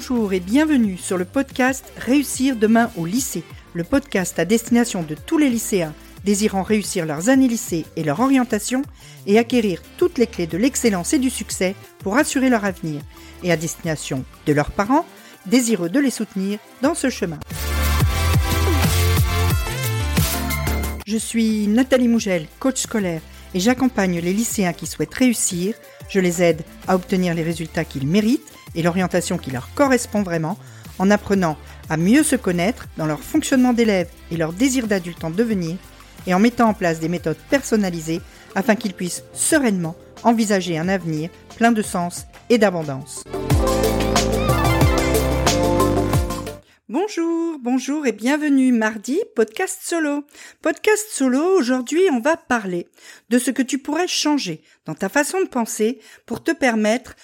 Bonjour et bienvenue sur le podcast Réussir demain au lycée, le podcast à destination de tous les lycéens désirant réussir leurs années lycée et leur orientation et acquérir toutes les clés de l'excellence et du succès pour assurer leur avenir, et à destination de leurs parents désireux de les soutenir dans ce chemin. Je suis Nathalie Mougel, coach scolaire, et j'accompagne les lycéens qui souhaitent réussir. Je les aide à obtenir les résultats qu'ils méritent et l'orientation qui leur correspond vraiment en apprenant à mieux se connaître dans leur fonctionnement d'élève et leur désir d'adulte en devenir et en mettant en place des méthodes personnalisées afin qu'ils puissent sereinement envisager un avenir plein de sens et d'abondance. Bonjour, bonjour et bienvenue mardi, podcast solo. Podcast solo, aujourd'hui on va parler de ce que tu pourrais changer dans ta façon de penser pour te permettre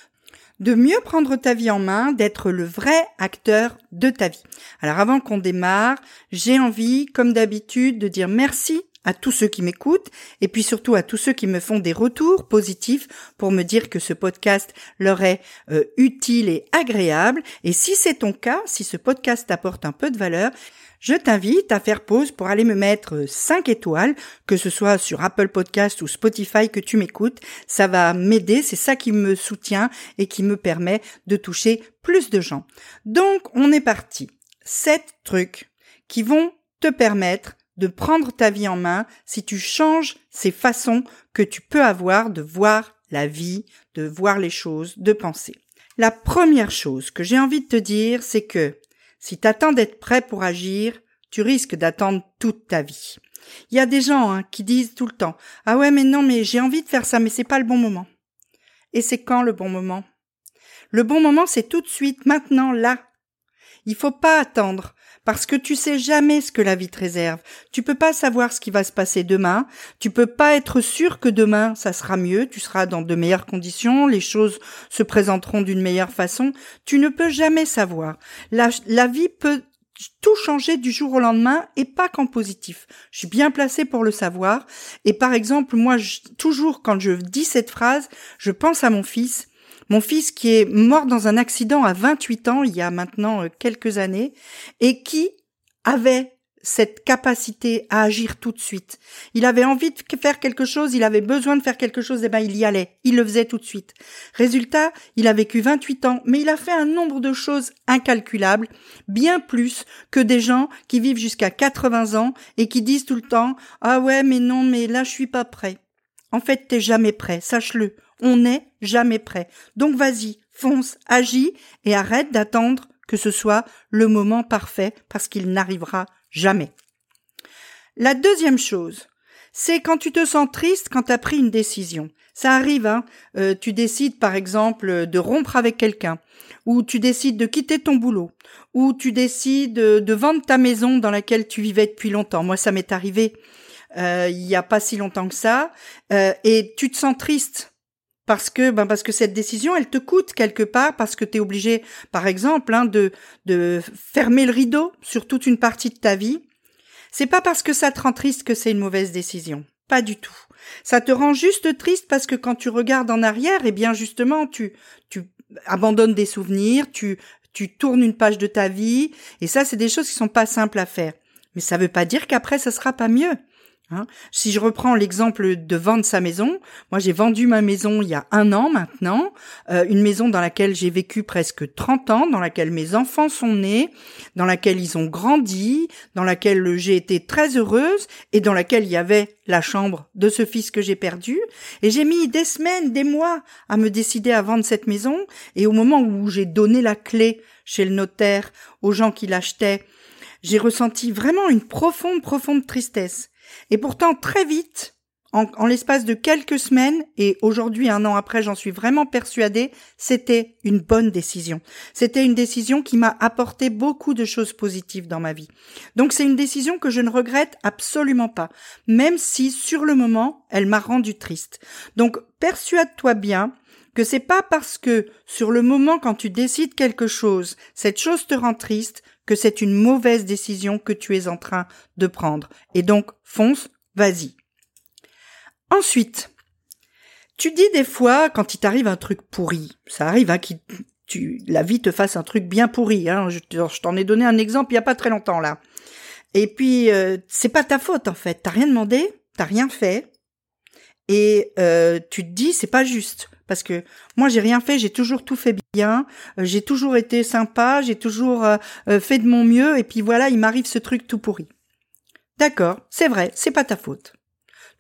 de mieux prendre ta vie en main, d'être le vrai acteur de ta vie. Alors avant qu'on démarre, j'ai envie, comme d'habitude, de dire merci à tous ceux qui m'écoutent et puis surtout à tous ceux qui me font des retours positifs pour me dire que ce podcast leur est euh, utile et agréable. Et si c'est ton cas, si ce podcast t'apporte un peu de valeur, je t'invite à faire pause pour aller me mettre 5 étoiles, que ce soit sur Apple Podcast ou Spotify que tu m'écoutes. Ça va m'aider, c'est ça qui me soutient et qui me permet de toucher plus de gens. Donc, on est parti. 7 trucs qui vont te permettre de prendre ta vie en main si tu changes ces façons que tu peux avoir de voir la vie, de voir les choses, de penser. La première chose que j'ai envie de te dire, c'est que si t'attends d'être prêt pour agir, tu risques d'attendre toute ta vie. Il y a des gens hein, qui disent tout le temps Ah ouais mais non mais j'ai envie de faire ça mais c'est pas le bon moment. Et c'est quand le bon moment? Le bon moment c'est tout de suite, maintenant, là. Il faut pas attendre parce que tu sais jamais ce que la vie te réserve. Tu peux pas savoir ce qui va se passer demain. Tu peux pas être sûr que demain ça sera mieux. Tu seras dans de meilleures conditions. Les choses se présenteront d'une meilleure façon. Tu ne peux jamais savoir. La, vie peut tout changer du jour au lendemain et pas qu'en positif. Je suis bien placée pour le savoir. Et par exemple, moi, toujours quand je dis cette phrase, je pense à mon fils mon fils qui est mort dans un accident à 28 ans, il y a maintenant euh, quelques années, et qui avait cette capacité à agir tout de suite. Il avait envie de faire quelque chose, il avait besoin de faire quelque chose, et eh ben il y allait, il le faisait tout de suite. Résultat, il a vécu 28 ans, mais il a fait un nombre de choses incalculables, bien plus que des gens qui vivent jusqu'à 80 ans et qui disent tout le temps "Ah ouais, mais non, mais là je suis pas prêt." En fait, t'es jamais prêt, sache-le. On n'est jamais prêt. Donc vas-y, fonce, agis et arrête d'attendre que ce soit le moment parfait parce qu'il n'arrivera jamais. La deuxième chose, c'est quand tu te sens triste quand tu as pris une décision. Ça arrive, hein. Euh, tu décides par exemple de rompre avec quelqu'un, ou tu décides de quitter ton boulot, ou tu décides de vendre ta maison dans laquelle tu vivais depuis longtemps. Moi, ça m'est arrivé il y a pas si longtemps que ça, euh, et tu te sens triste parce que ben parce que cette décision elle te coûte quelque part parce que tu es obligé par exemple hein, de de fermer le rideau sur toute une partie de ta vie. C'est pas parce que ça te rend triste que c'est une mauvaise décision. Pas du tout. Ça te rend juste triste parce que quand tu regardes en arrière eh bien justement tu tu abandonnes des souvenirs tu tu tournes une page de ta vie. Et ça c'est des choses qui sont pas simples à faire. Mais ça veut pas dire qu'après ça sera pas mieux Hein. si je reprends l'exemple de vendre sa maison, moi j'ai vendu ma maison il y a un an maintenant, euh, une maison dans laquelle j'ai vécu presque 30 ans, dans laquelle mes enfants sont nés, dans laquelle ils ont grandi, dans laquelle j'ai été très heureuse et dans laquelle il y avait la chambre de ce fils que j'ai perdu. Et j'ai mis des semaines, des mois à me décider à vendre cette maison et au moment où j'ai donné la clé chez le notaire aux gens qui l'achetaient, j'ai ressenti vraiment une profonde, profonde tristesse. Et pourtant, très vite, en, l'espace de quelques semaines, et aujourd'hui, un an après, j'en suis vraiment persuadée, c'était une bonne décision. C'était une décision qui m'a apporté beaucoup de choses positives dans ma vie. Donc c'est une décision que je ne regrette absolument pas, même si sur le moment, elle m'a rendu triste. Donc persuade-toi bien que c'est pas parce que sur le moment quand tu décides quelque chose, cette chose te rend triste que c'est une mauvaise décision que tu es en train de prendre. Et donc, fonce, vas-y. Ensuite, tu dis des fois, quand il t'arrive un truc pourri, ça arrive, hein, qui, tu, la vie te fasse un truc bien pourri. Hein. Je, t'en ai donné un exemple il y a pas très longtemps là. Et puis euh, c'est pas ta faute en fait. T'as rien demandé, t'as rien fait, et euh, tu te dis c'est pas juste parce que moi j'ai rien fait, j'ai toujours tout fait bien, euh, j'ai toujours été sympa, j'ai toujours fait de mon mieux, et puis voilà il m'arrive ce truc tout pourri. D'accord, c'est vrai, c'est pas ta faute.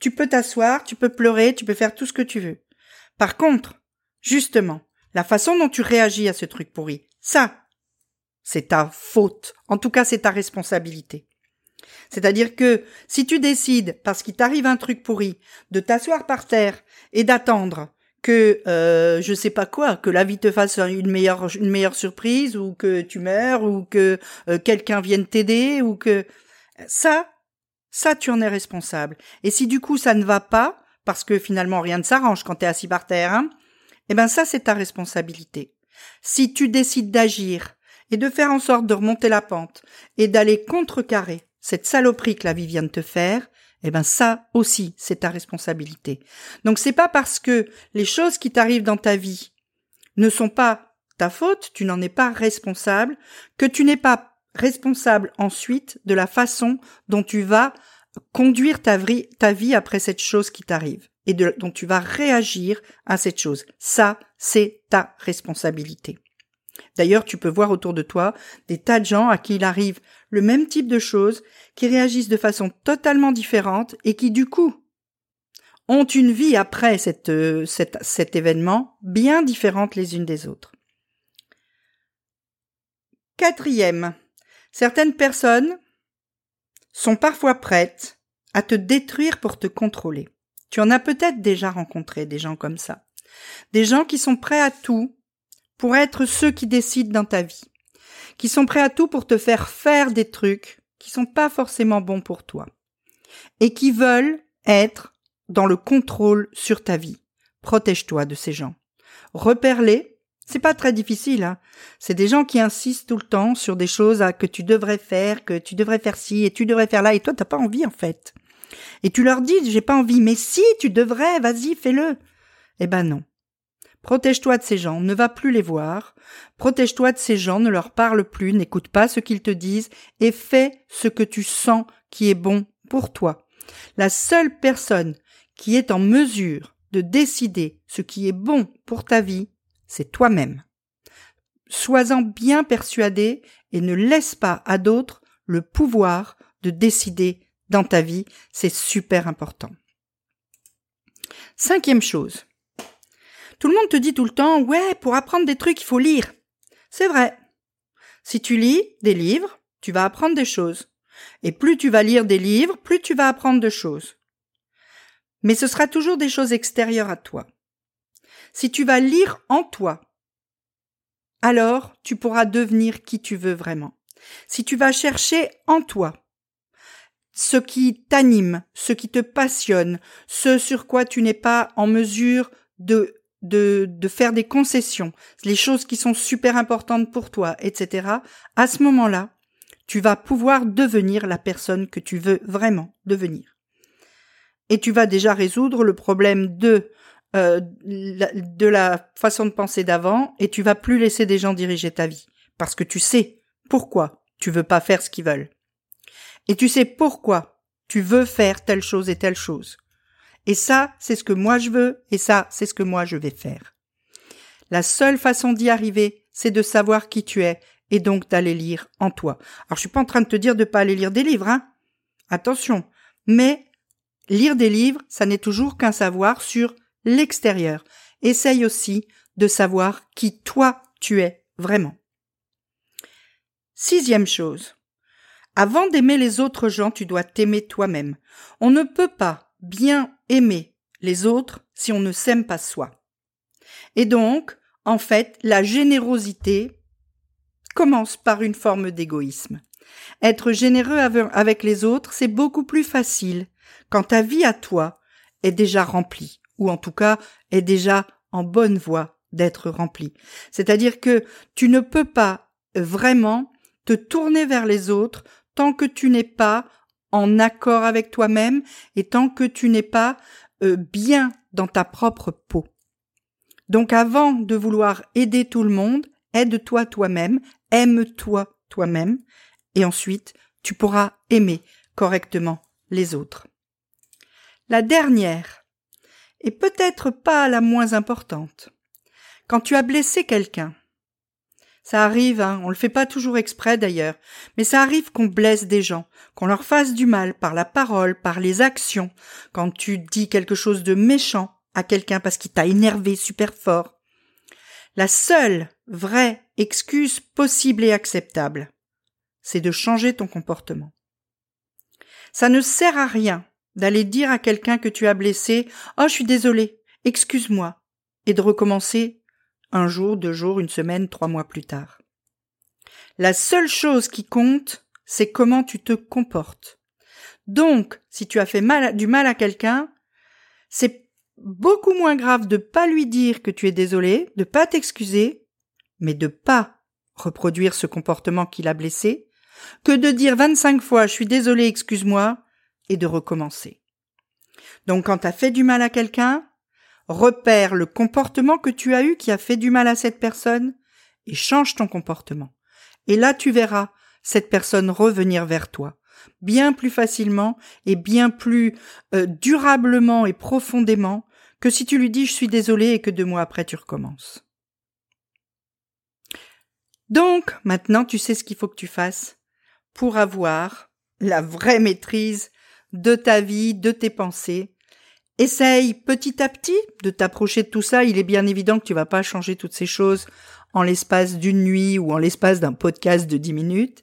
Tu peux t'asseoir, tu peux pleurer, tu peux faire tout ce que tu veux. Par contre, justement, la façon dont tu réagis à ce truc pourri, ça, c'est ta faute. En tout cas, c'est ta responsabilité. C'est-à-dire que si tu décides, parce qu'il t'arrive un truc pourri, de t'asseoir par terre et d'attendre que euh, je sais pas quoi, que la vie te fasse une meilleure une meilleure surprise ou que tu meurs ou que euh, quelqu'un vienne t'aider ou que ça ça tu en es responsable. Et si du coup ça ne va pas parce que finalement rien ne s'arrange quand tu es assis par terre, hein, eh ben ça c'est ta responsabilité. Si tu décides d'agir et de faire en sorte de remonter la pente et d'aller contrecarrer cette saloperie que la vie vient de te faire, eh ben ça aussi c'est ta responsabilité. Donc c'est pas parce que les choses qui t'arrivent dans ta vie ne sont pas ta faute, tu n'en es pas responsable, que tu n'es pas responsable ensuite de la façon dont tu vas conduire ta vie, après cette chose qui t'arrive et dont tu vas réagir à cette chose. Ça, c'est ta responsabilité. D'ailleurs, tu peux voir autour de toi des tas de gens à qui il arrive le même type de choses, qui réagissent de façon totalement différente et qui, du coup, ont une vie après euh, cet événement bien différente les unes des autres. Quatrième, certaines personnes sont parfois prêtes à te détruire pour te contrôler. Tu en as peut-être déjà rencontré des gens comme ça. Des gens qui sont prêts à tout pour être ceux qui décident dans ta vie. Qui sont prêts à tout pour te faire faire des trucs qui sont pas forcément bons pour toi. Et qui veulent être dans le contrôle sur ta vie. Protège-toi de ces gens. Repère-les. C'est pas très difficile, hein. C'est des gens qui insistent tout le temps sur des choses que tu devrais faire, que tu devrais faire ci et tu devrais faire là et toi t'as pas envie en fait. Et tu leur dis, j'ai pas envie, mais si, tu devrais, vas-y, fais-le. Eh ben non. Protège-toi de ces gens, ne va plus les voir. Protège-toi de ces gens, ne leur parle plus, n'écoute pas ce qu'ils te disent et fais ce que tu sens qui est bon pour toi. La seule personne qui est en mesure de décider ce qui est bon pour ta vie, c'est toi-même. Sois-en bien persuadé et ne laisse pas à d'autres le pouvoir de décider dans ta vie, c'est super important. Cinquième chose. Tout le monde te dit tout le temps, ouais, pour apprendre des trucs, il faut lire. C'est vrai. Si tu lis des livres, tu vas apprendre des choses. Et plus tu vas lire des livres, plus tu vas apprendre de choses. Mais ce sera toujours des choses extérieures à toi. Si tu vas lire en toi, alors tu pourras devenir qui tu veux vraiment. Si tu vas chercher en toi, ce qui t'anime, ce qui te passionne, ce sur quoi tu n'es pas en mesure de, de, faire des concessions, les choses qui sont super importantes pour toi, etc., à ce moment-là, tu vas pouvoir devenir la personne que tu veux vraiment devenir. Et tu vas déjà résoudre le problème de euh, de la façon de penser d'avant et tu vas plus laisser des gens diriger ta vie parce que tu sais pourquoi tu veux pas faire ce qu'ils veulent et tu sais pourquoi tu veux faire telle chose et telle chose. Et ça, c'est ce que moi je veux, et ça, c'est ce que moi je vais faire. La seule façon d'y arriver, c'est de savoir qui tu es, et donc d'aller lire en toi. Alors je suis pas en train de te dire de pas aller lire des livres, hein. Attention. Mais lire des livres, ça n'est toujours qu'un savoir sur l'extérieur. Essaye aussi de savoir qui toi tu es vraiment. Sixième chose. Avant d'aimer les autres gens, tu dois t'aimer toi-même. On ne peut pas bien aimer les autres si on ne s'aime pas soi. Et donc, en fait, la générosité commence par une forme d'égoïsme. Être généreux avec les autres, c'est beaucoup plus facile quand ta vie à toi est déjà remplie, ou en tout cas est déjà en bonne voie d'être remplie. C'est-à-dire que tu ne peux pas vraiment te tourner vers les autres tant que tu n'es pas en accord avec toi-même et tant que tu n'es pas euh, bien dans ta propre peau. Donc avant de vouloir aider tout le monde, aide-toi toi-même, aime-toi toi-même, et ensuite tu pourras aimer correctement les autres. La dernière, et peut-être pas la moins importante, quand tu as blessé quelqu'un, ça arrive, hein, on le fait pas toujours exprès d'ailleurs, mais ça arrive qu'on blesse des gens, qu'on leur fasse du mal par la parole, par les actions, quand tu dis quelque chose de méchant à quelqu'un parce qu'il t'a énervé super fort. La seule vraie excuse possible et acceptable, c'est de changer ton comportement. Ça ne sert à rien d'aller dire à quelqu'un que tu as blessé Oh, je suis désolé, excuse-moi, et de recommencer un jour, deux jours, une semaine, trois mois plus tard. La seule chose qui compte, c'est comment tu te comportes. Donc, si tu as fait du mal à quelqu'un, c'est beaucoup moins grave de pas lui dire que tu es désolé, de pas t'excuser, mais de pas reproduire ce comportement qui l'a blessé, que de dire 25 fois je suis désolé, excuse-moi, et de recommencer. Donc quand tu as fait du mal à quelqu'un, repère le comportement que tu as eu qui a fait du mal à cette personne et change ton comportement. Et là, tu verras cette personne revenir vers toi, bien plus facilement et bien plus euh, durablement et profondément que si tu lui dis je suis désolé et que deux mois après tu recommences. Donc, maintenant, tu sais ce qu'il faut que tu fasses pour avoir la vraie maîtrise de ta vie, de tes pensées, Essaye petit à petit de t'approcher de tout ça. Il est bien évident que tu vas pas changer toutes ces choses en l'espace d'une nuit ou en l'espace d'un podcast de dix minutes.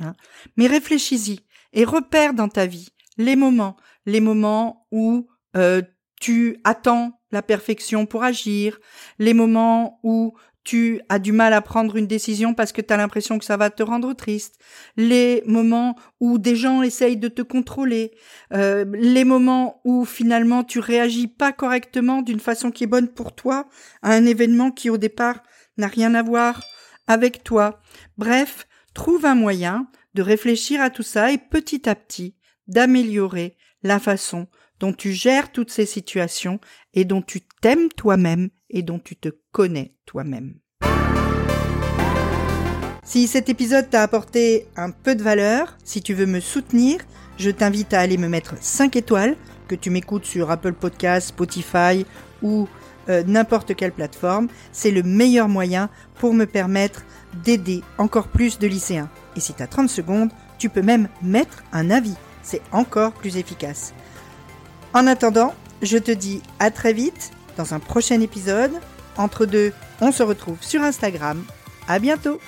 Hein. Mais réfléchis-y et repère dans ta vie les moments, les moments où euh, tu attends la perfection pour agir, les moments où tu as du mal à prendre une décision parce que tu as l'impression que ça va te rendre triste, les moments où des gens essayent de te contrôler, euh, les moments où finalement tu réagis pas correctement d'une façon qui est bonne pour toi à un événement qui au départ n'a rien à voir avec toi. Bref, trouve un moyen de réfléchir à tout ça et petit à petit d'améliorer la façon dont tu gères toutes ces situations et dont tu t'aimes toi-même et dont tu te connais toi-même. Si cet épisode t'a apporté un peu de valeur, si tu veux me soutenir, je t'invite à aller me mettre 5 étoiles, que tu m'écoutes sur Apple Podcasts, Spotify ou euh, n'importe quelle plateforme. C'est le meilleur moyen pour me permettre d'aider encore plus de lycéens. Et si tu as 30 secondes, tu peux même mettre un avis. C'est encore plus efficace. En attendant, je te dis à très vite dans un prochain épisode. Entre deux, on se retrouve sur Instagram. À bientôt!